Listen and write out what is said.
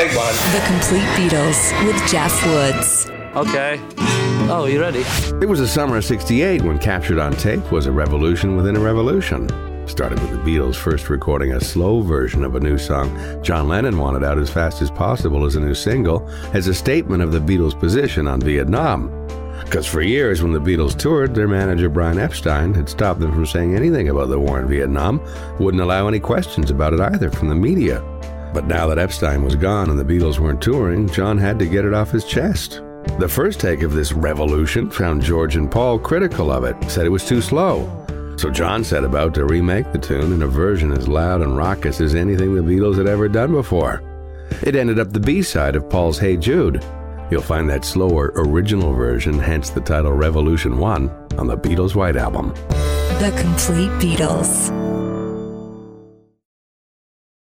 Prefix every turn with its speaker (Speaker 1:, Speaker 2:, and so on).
Speaker 1: take one.
Speaker 2: The Complete Beatles with Jeff Woods.
Speaker 3: Okay. Oh, you ready?
Speaker 4: It was the summer of 68 when Captured on Tape was a revolution within a revolution. Started with the Beatles first recording a slow version of a new song John Lennon wanted out as fast as possible as a new single, as a statement of the Beatles' position on Vietnam. Because for years, when the Beatles toured, their manager Brian Epstein had stopped them from saying anything about the war in Vietnam, wouldn't allow any questions about it either from the media. But now that Epstein was gone and the Beatles weren't touring, John had to get it off his chest. The first take of this revolution found George and Paul critical of it, said it was too slow. So John set about to remake the tune in a version as loud and raucous as anything the Beatles had ever done before. It ended up the B side of Paul's Hey Jude. You'll find that slower original version, hence the title Revolution 1, on the Beatles' White Album.
Speaker 2: The Complete Beatles.